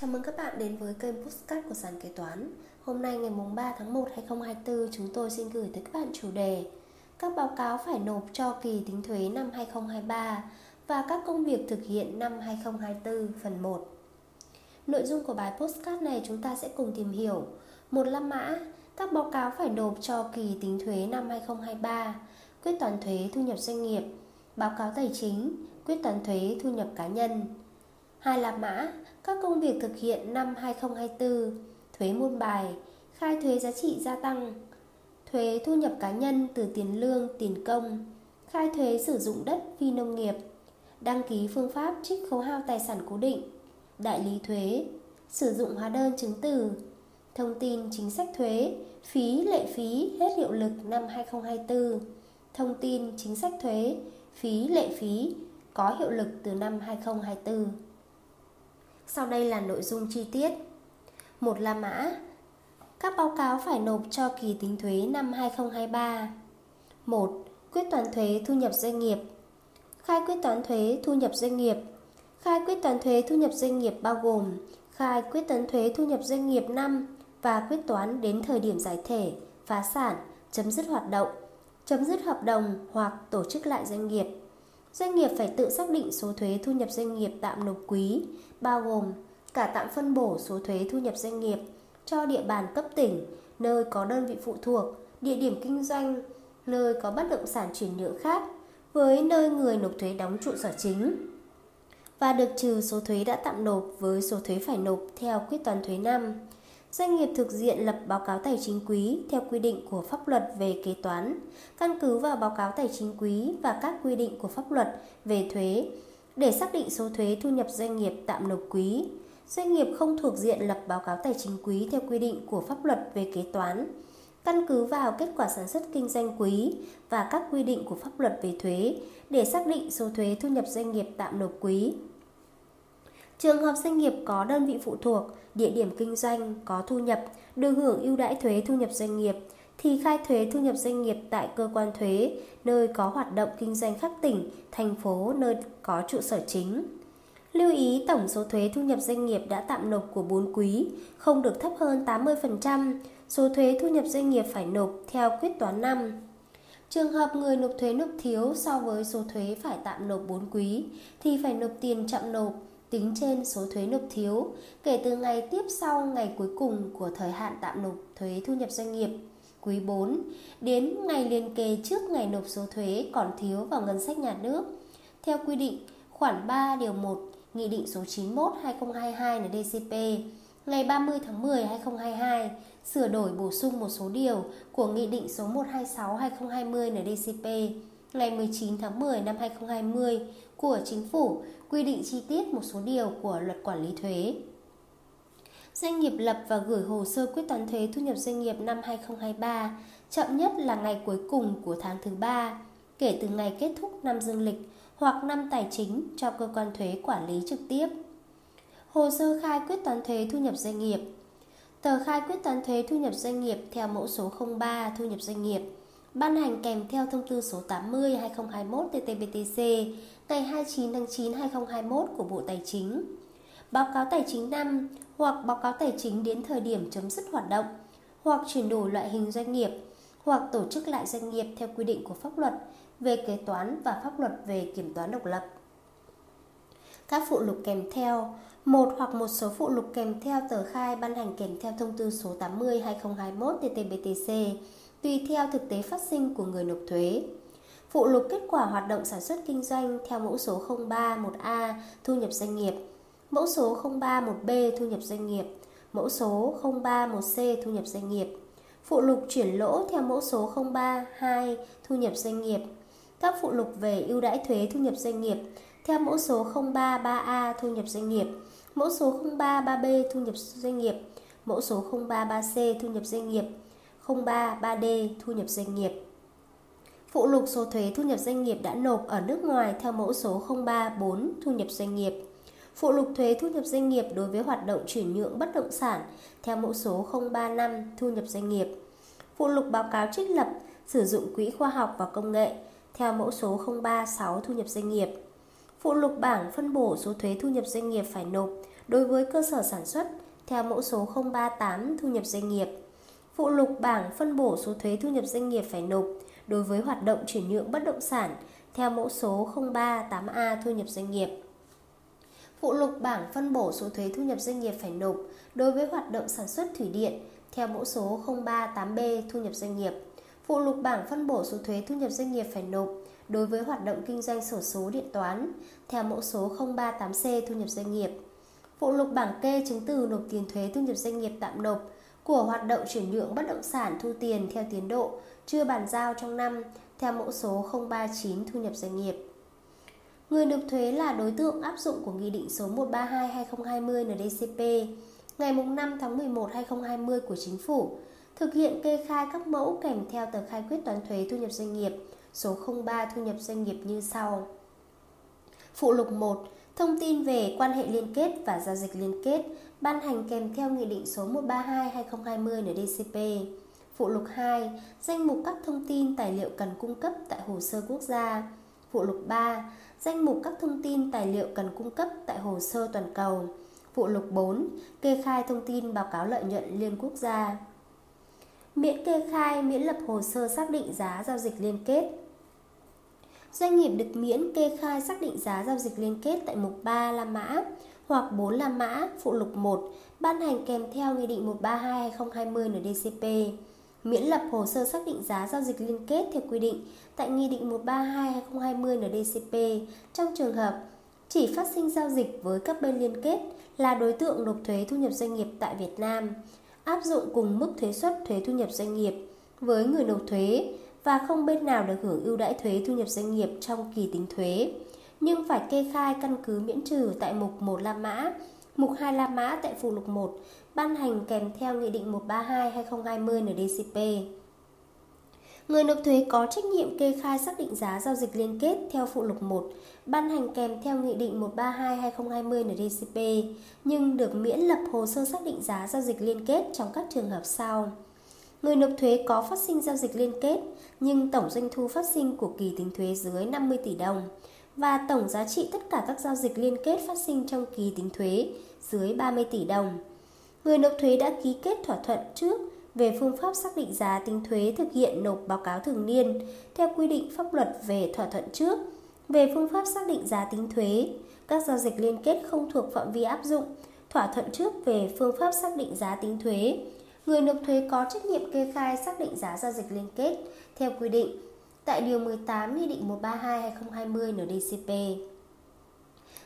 Chào mừng các bạn đến với kênh Postcard của Sàn Kế Toán. Hôm nay ngày 3 tháng 1 2024 chúng tôi xin gửi tới các bạn chủ đề Các báo cáo phải nộp cho kỳ tính thuế năm 2023 và các công việc thực hiện năm 2024 phần 1 Nội dung của bài postcard này chúng ta sẽ cùng tìm hiểu. Một la mã, các báo cáo phải nộp cho kỳ tính thuế năm 2023 Quyết toán thuế thu nhập doanh nghiệp Báo cáo tài chính, quyết toán thuế thu nhập cá nhân. Hai là mã, các công việc thực hiện năm 2024, thuế môn bài, khai thuế giá trị gia tăng, thuế thu nhập cá nhân từ tiền lương, tiền công, khai thuế sử dụng đất phi nông nghiệp, đăng ký phương pháp trích khấu hao tài sản cố định, đại lý thuế, sử dụng hóa đơn chứng từ, thông tin chính sách thuế, phí lệ phí hết hiệu lực năm 2024, thông tin chính sách thuế, phí lệ phí có hiệu lực từ năm 2024. Sau đây là nội dung chi tiết. Một là mã. Các báo cáo phải nộp cho kỳ tính thuế năm 2023. 1. Quyết toán thuế thu nhập doanh nghiệp. Khai quyết toán thuế thu nhập doanh nghiệp. Khai quyết toán thuế thu nhập doanh nghiệp bao gồm khai quyết toán thuế thu nhập doanh nghiệp năm và quyết toán đến thời điểm giải thể, phá sản, chấm dứt hoạt động, chấm dứt hợp đồng hoặc tổ chức lại doanh nghiệp Doanh nghiệp phải tự xác định số thuế thu nhập doanh nghiệp tạm nộp quý, bao gồm cả tạm phân bổ số thuế thu nhập doanh nghiệp cho địa bàn cấp tỉnh, nơi có đơn vị phụ thuộc, địa điểm kinh doanh, nơi có bất động sản chuyển nhượng khác, với nơi người nộp thuế đóng trụ sở chính và được trừ số thuế đã tạm nộp với số thuế phải nộp theo quyết toán thuế năm. Doanh nghiệp thực diện lập báo cáo tài chính quý theo quy định của pháp luật về kế toán, căn cứ vào báo cáo tài chính quý và các quy định của pháp luật về thuế để xác định số thuế thu nhập doanh nghiệp tạm nộp quý. Doanh nghiệp không thuộc diện lập báo cáo tài chính quý theo quy định của pháp luật về kế toán, căn cứ vào kết quả sản xuất kinh doanh quý và các quy định của pháp luật về thuế để xác định số thuế thu nhập doanh nghiệp tạm nộp quý. Trường hợp doanh nghiệp có đơn vị phụ thuộc, địa điểm kinh doanh có thu nhập được hưởng ưu đãi thuế thu nhập doanh nghiệp thì khai thuế thu nhập doanh nghiệp tại cơ quan thuế nơi có hoạt động kinh doanh khắp tỉnh, thành phố nơi có trụ sở chính. Lưu ý tổng số thuế thu nhập doanh nghiệp đã tạm nộp của 4 quý không được thấp hơn 80% số thuế thu nhập doanh nghiệp phải nộp theo quyết toán năm. Trường hợp người nộp thuế nộp thiếu so với số thuế phải tạm nộp 4 quý thì phải nộp tiền chậm nộp tính trên số thuế nộp thiếu kể từ ngày tiếp sau ngày cuối cùng của thời hạn tạm nộp thuế thu nhập doanh nghiệp quý 4 đến ngày liền kề trước ngày nộp số thuế còn thiếu vào ngân sách nhà nước. Theo quy định, khoản 3 điều 1 Nghị định số 91 2022 NDCP ngày 30 tháng 10 2022 sửa đổi bổ sung một số điều của Nghị định số 126 2020 NDCP ngày 19 tháng 10 năm 2020 của Chính phủ, quy định chi tiết một số điều của luật quản lý thuế. Doanh nghiệp lập và gửi hồ sơ quyết toán thuế thu nhập doanh nghiệp năm 2023 chậm nhất là ngày cuối cùng của tháng thứ ba, kể từ ngày kết thúc năm dương lịch hoặc năm tài chính cho cơ quan thuế quản lý trực tiếp. Hồ sơ khai quyết toán thuế thu nhập doanh nghiệp Tờ khai quyết toán thuế thu nhập doanh nghiệp theo mẫu số 03 thu nhập doanh nghiệp ban hành kèm theo thông tư số 80 2021 TT-BTC ngày 29 tháng 9 2021 của Bộ Tài chính. Báo cáo tài chính năm hoặc báo cáo tài chính đến thời điểm chấm dứt hoạt động, hoặc chuyển đổi loại hình doanh nghiệp, hoặc tổ chức lại doanh nghiệp theo quy định của pháp luật về kế toán và pháp luật về kiểm toán độc lập. Các phụ lục kèm theo, một hoặc một số phụ lục kèm theo tờ khai ban hành kèm theo thông tư số 80 2021 TT-BTC tùy theo thực tế phát sinh của người nộp thuế. Phụ lục kết quả hoạt động sản xuất kinh doanh theo mẫu số 031A thu nhập doanh nghiệp, mẫu số 031B thu nhập doanh nghiệp, mẫu số 031C thu nhập doanh nghiệp. Phụ lục chuyển lỗ theo mẫu số 032 thu nhập doanh nghiệp. Các phụ lục về ưu đãi thuế thu nhập doanh nghiệp theo mẫu số 033A thu nhập doanh nghiệp, mẫu số 033B thu nhập doanh nghiệp, mẫu số 033C thu nhập doanh nghiệp 03 3D thu nhập doanh nghiệp. Phụ lục số thuế thu nhập doanh nghiệp đã nộp ở nước ngoài theo mẫu số 034 thu nhập doanh nghiệp. Phụ lục thuế thu nhập doanh nghiệp đối với hoạt động chuyển nhượng bất động sản theo mẫu số 035 thu nhập doanh nghiệp. Phụ lục báo cáo trích lập sử dụng quỹ khoa học và công nghệ theo mẫu số 036 thu nhập doanh nghiệp. Phụ lục bảng phân bổ số thuế thu nhập doanh nghiệp phải nộp đối với cơ sở sản xuất theo mẫu số 038 thu nhập doanh nghiệp. Phụ lục bảng phân bổ số thuế thu nhập doanh nghiệp phải nộp đối với hoạt động chuyển nhượng bất động sản theo mẫu số 038A thu nhập doanh nghiệp. Phụ lục bảng phân bổ số thuế thu nhập doanh nghiệp phải nộp đối với hoạt động sản xuất thủy điện theo mẫu số 038B thu nhập doanh nghiệp. Phụ lục bảng phân bổ số thuế thu nhập doanh nghiệp phải nộp đối với hoạt động kinh doanh sổ số điện toán theo mẫu số 038C thu nhập doanh nghiệp. Phụ lục bảng kê chứng từ nộp tiền thuế thu nhập doanh nghiệp tạm nộp của hoạt động chuyển nhượng bất động sản thu tiền theo tiến độ chưa bàn giao trong năm theo mẫu số 039 thu nhập doanh nghiệp. Người nộp thuế là đối tượng áp dụng của Nghị định số 132-2020 NDCP ngày 5 tháng 11 2020 của Chính phủ, thực hiện kê khai các mẫu kèm theo tờ khai quyết toán thuế thu nhập doanh nghiệp số 03 thu nhập doanh nghiệp như sau. Phụ lục 1. Thông tin về quan hệ liên kết và giao dịch liên kết ban hành kèm theo Nghị định số 132-2020 NDCP. Phụ lục 2. Danh mục các thông tin tài liệu cần cung cấp tại hồ sơ quốc gia. Phụ lục 3. Danh mục các thông tin tài liệu cần cung cấp tại hồ sơ toàn cầu. Phụ lục 4. Kê khai thông tin báo cáo lợi nhuận liên quốc gia. Miễn kê khai, miễn lập hồ sơ xác định giá giao dịch liên kết. Doanh nghiệp được miễn kê khai xác định giá giao dịch liên kết tại mục 3 La Mã hoặc 4 La Mã, phụ lục 1, ban hành kèm theo Nghị định 132-2020 NDCP. Miễn lập hồ sơ xác định giá giao dịch liên kết theo quy định tại Nghị định 132-2020 NDCP trong trường hợp chỉ phát sinh giao dịch với các bên liên kết là đối tượng nộp thuế thu nhập doanh nghiệp tại Việt Nam, áp dụng cùng mức thuế suất thuế thu nhập doanh nghiệp với người nộp thuế và không bên nào được hưởng ưu đãi thuế thu nhập doanh nghiệp trong kỳ tính thuế, nhưng phải kê khai căn cứ miễn trừ tại mục 1 La Mã, mục 2 La Mã tại phụ lục 1, ban hành kèm theo Nghị định 132-2020 NDCP. Người nộp thuế có trách nhiệm kê khai xác định giá giao dịch liên kết theo phụ lục 1, ban hành kèm theo Nghị định 132-2020 NDCP, nhưng được miễn lập hồ sơ xác định giá giao dịch liên kết trong các trường hợp sau. Người nộp thuế có phát sinh giao dịch liên kết, nhưng tổng doanh thu phát sinh của kỳ tính thuế dưới 50 tỷ đồng và tổng giá trị tất cả các giao dịch liên kết phát sinh trong kỳ tính thuế dưới 30 tỷ đồng. Người nộp thuế đã ký kết thỏa thuận trước về phương pháp xác định giá tính thuế thực hiện nộp báo cáo thường niên theo quy định pháp luật về thỏa thuận trước về phương pháp xác định giá tính thuế. Các giao dịch liên kết không thuộc phạm vi áp dụng, thỏa thuận trước về phương pháp xác định giá tính thuế. Người nộp thuế có trách nhiệm kê khai xác định giá giao dịch liên kết theo quy định tại Điều 18 Nghị định 132-2020 NDCP.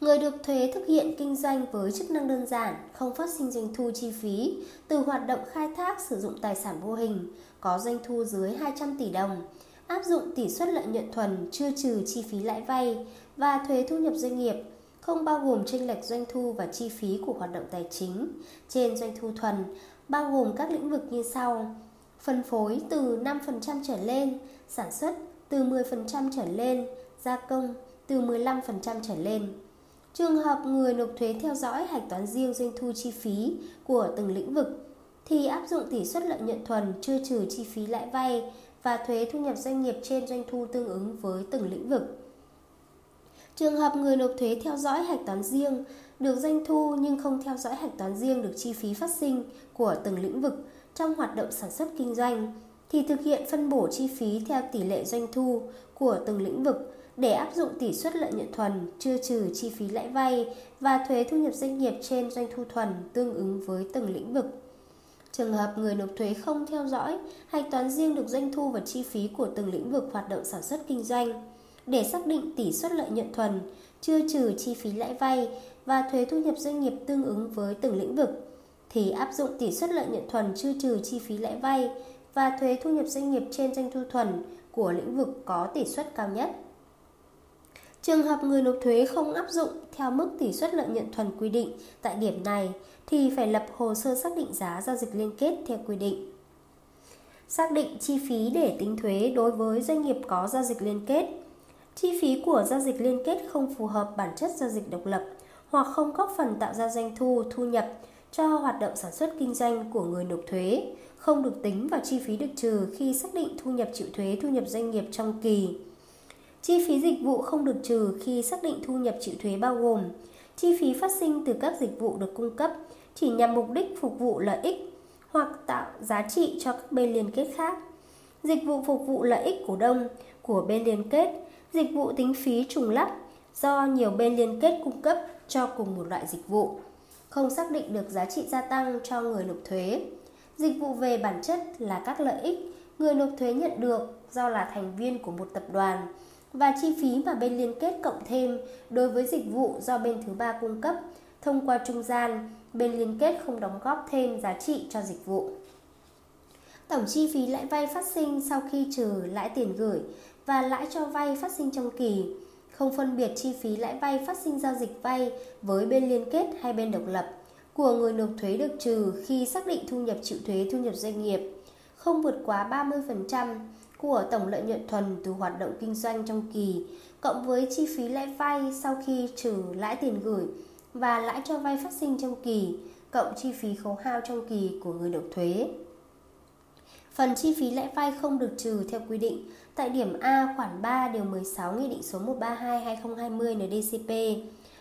Người được thuế thực hiện kinh doanh với chức năng đơn giản, không phát sinh doanh thu chi phí từ hoạt động khai thác sử dụng tài sản vô hình, có doanh thu dưới 200 tỷ đồng, áp dụng tỷ suất lợi nhuận thuần chưa trừ chi phí lãi vay và thuế thu nhập doanh nghiệp, không bao gồm chênh lệch doanh thu và chi phí của hoạt động tài chính trên doanh thu thuần, bao gồm các lĩnh vực như sau: phân phối từ 5% trở lên, sản xuất từ 10% trở lên, gia công từ 15% trở lên. Trường hợp người nộp thuế theo dõi hạch toán riêng doanh thu chi phí của từng lĩnh vực thì áp dụng tỷ suất lợi nhuận thuần chưa trừ chi phí lãi vay và thuế thu nhập doanh nghiệp trên doanh thu tương ứng với từng lĩnh vực. Trường hợp người nộp thuế theo dõi hạch toán riêng được doanh thu nhưng không theo dõi hạch toán riêng được chi phí phát sinh của từng lĩnh vực trong hoạt động sản xuất kinh doanh thì thực hiện phân bổ chi phí theo tỷ lệ doanh thu của từng lĩnh vực để áp dụng tỷ suất lợi nhuận thuần chưa trừ chi phí lãi vay và thuế thu nhập doanh nghiệp trên doanh thu thuần tương ứng với từng lĩnh vực. Trường hợp người nộp thuế không theo dõi, hạch toán riêng được doanh thu và chi phí của từng lĩnh vực hoạt động sản xuất kinh doanh để xác định tỷ suất lợi nhuận thuần chưa trừ chi phí lãi vay và thuế thu nhập doanh nghiệp tương ứng với từng lĩnh vực thì áp dụng tỷ suất lợi nhuận thuần chưa trừ chi phí lãi vay và thuế thu nhập doanh nghiệp trên doanh thu thuần của lĩnh vực có tỷ suất cao nhất. Trường hợp người nộp thuế không áp dụng theo mức tỷ suất lợi nhuận thuần quy định tại điểm này thì phải lập hồ sơ xác định giá giao dịch liên kết theo quy định. Xác định chi phí để tính thuế đối với doanh nghiệp có giao dịch liên kết. Chi phí của giao dịch liên kết không phù hợp bản chất giao dịch độc lập hoặc không góp phần tạo ra doanh thu, thu nhập cho hoạt động sản xuất kinh doanh của người nộp thuế, không được tính vào chi phí được trừ khi xác định thu nhập chịu thuế thu nhập doanh nghiệp trong kỳ. Chi phí dịch vụ không được trừ khi xác định thu nhập chịu thuế bao gồm chi phí phát sinh từ các dịch vụ được cung cấp chỉ nhằm mục đích phục vụ lợi ích hoặc tạo giá trị cho các bên liên kết khác. Dịch vụ phục vụ lợi ích cổ đông của bên liên kết, dịch vụ tính phí trùng lắp do nhiều bên liên kết cung cấp cho cùng một loại dịch vụ, không xác định được giá trị gia tăng cho người nộp thuế. Dịch vụ về bản chất là các lợi ích người nộp thuế nhận được do là thành viên của một tập đoàn và chi phí mà bên liên kết cộng thêm đối với dịch vụ do bên thứ ba cung cấp thông qua trung gian, bên liên kết không đóng góp thêm giá trị cho dịch vụ. Tổng chi phí lãi vay phát sinh sau khi trừ lãi tiền gửi và lãi cho vay phát sinh trong kỳ, không phân biệt chi phí lãi vay phát sinh giao dịch vay với bên liên kết hay bên độc lập của người nộp thuế được trừ khi xác định thu nhập chịu thuế thu nhập doanh nghiệp không vượt quá 30% của tổng lợi nhuận thuần từ hoạt động kinh doanh trong kỳ, cộng với chi phí lãi vay sau khi trừ lãi tiền gửi và lãi cho vay phát sinh trong kỳ, cộng chi phí khấu hao trong kỳ của người nộp thuế. Phần chi phí lãi vay không được trừ theo quy định tại điểm A khoản 3 điều 16 Nghị định số 132/2020 NDCP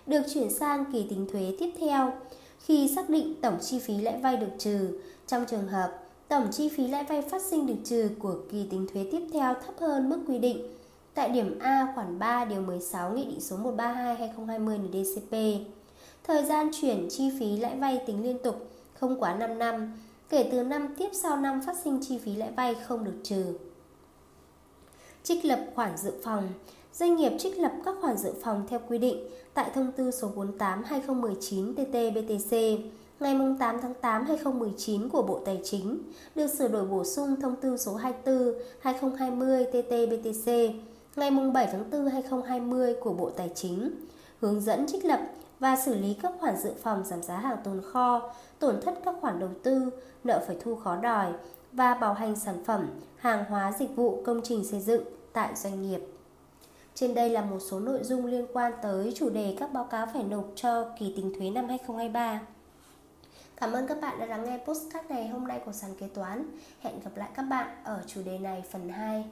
được chuyển sang kỳ tính thuế tiếp theo khi xác định tổng chi phí lãi vay được trừ trong trường hợp tổng chi phí lãi vay phát sinh được trừ của kỳ tính thuế tiếp theo thấp hơn mức quy định tại điểm A khoản 3 điều 16 Nghị định số 132/2020 NDCP. Thời gian chuyển chi phí lãi vay tính liên tục không quá 5 năm, kể từ năm tiếp sau năm phát sinh chi phí lãi vay không được trừ. Trích lập khoản dự phòng. Doanh nghiệp trích lập các khoản dự phòng theo quy định tại thông tư số 48/2019 TT-BTC ngày 8 tháng 8 2019 của Bộ Tài chính, được sửa đổi bổ sung thông tư số 24 2020 TT-BTC ngày 7 tháng 4 2020 của Bộ Tài chính, hướng dẫn trích lập và xử lý các khoản dự phòng giảm giá hàng tồn kho, tổn thất các khoản đầu tư, nợ phải thu khó đòi và bảo hành sản phẩm, hàng hóa dịch vụ công trình xây dựng tại doanh nghiệp. Trên đây là một số nội dung liên quan tới chủ đề các báo cáo phải nộp cho kỳ tính thuế năm 2023. Cảm ơn các bạn đã lắng nghe postcard này hôm nay của sàn kế toán. Hẹn gặp lại các bạn ở chủ đề này phần 2.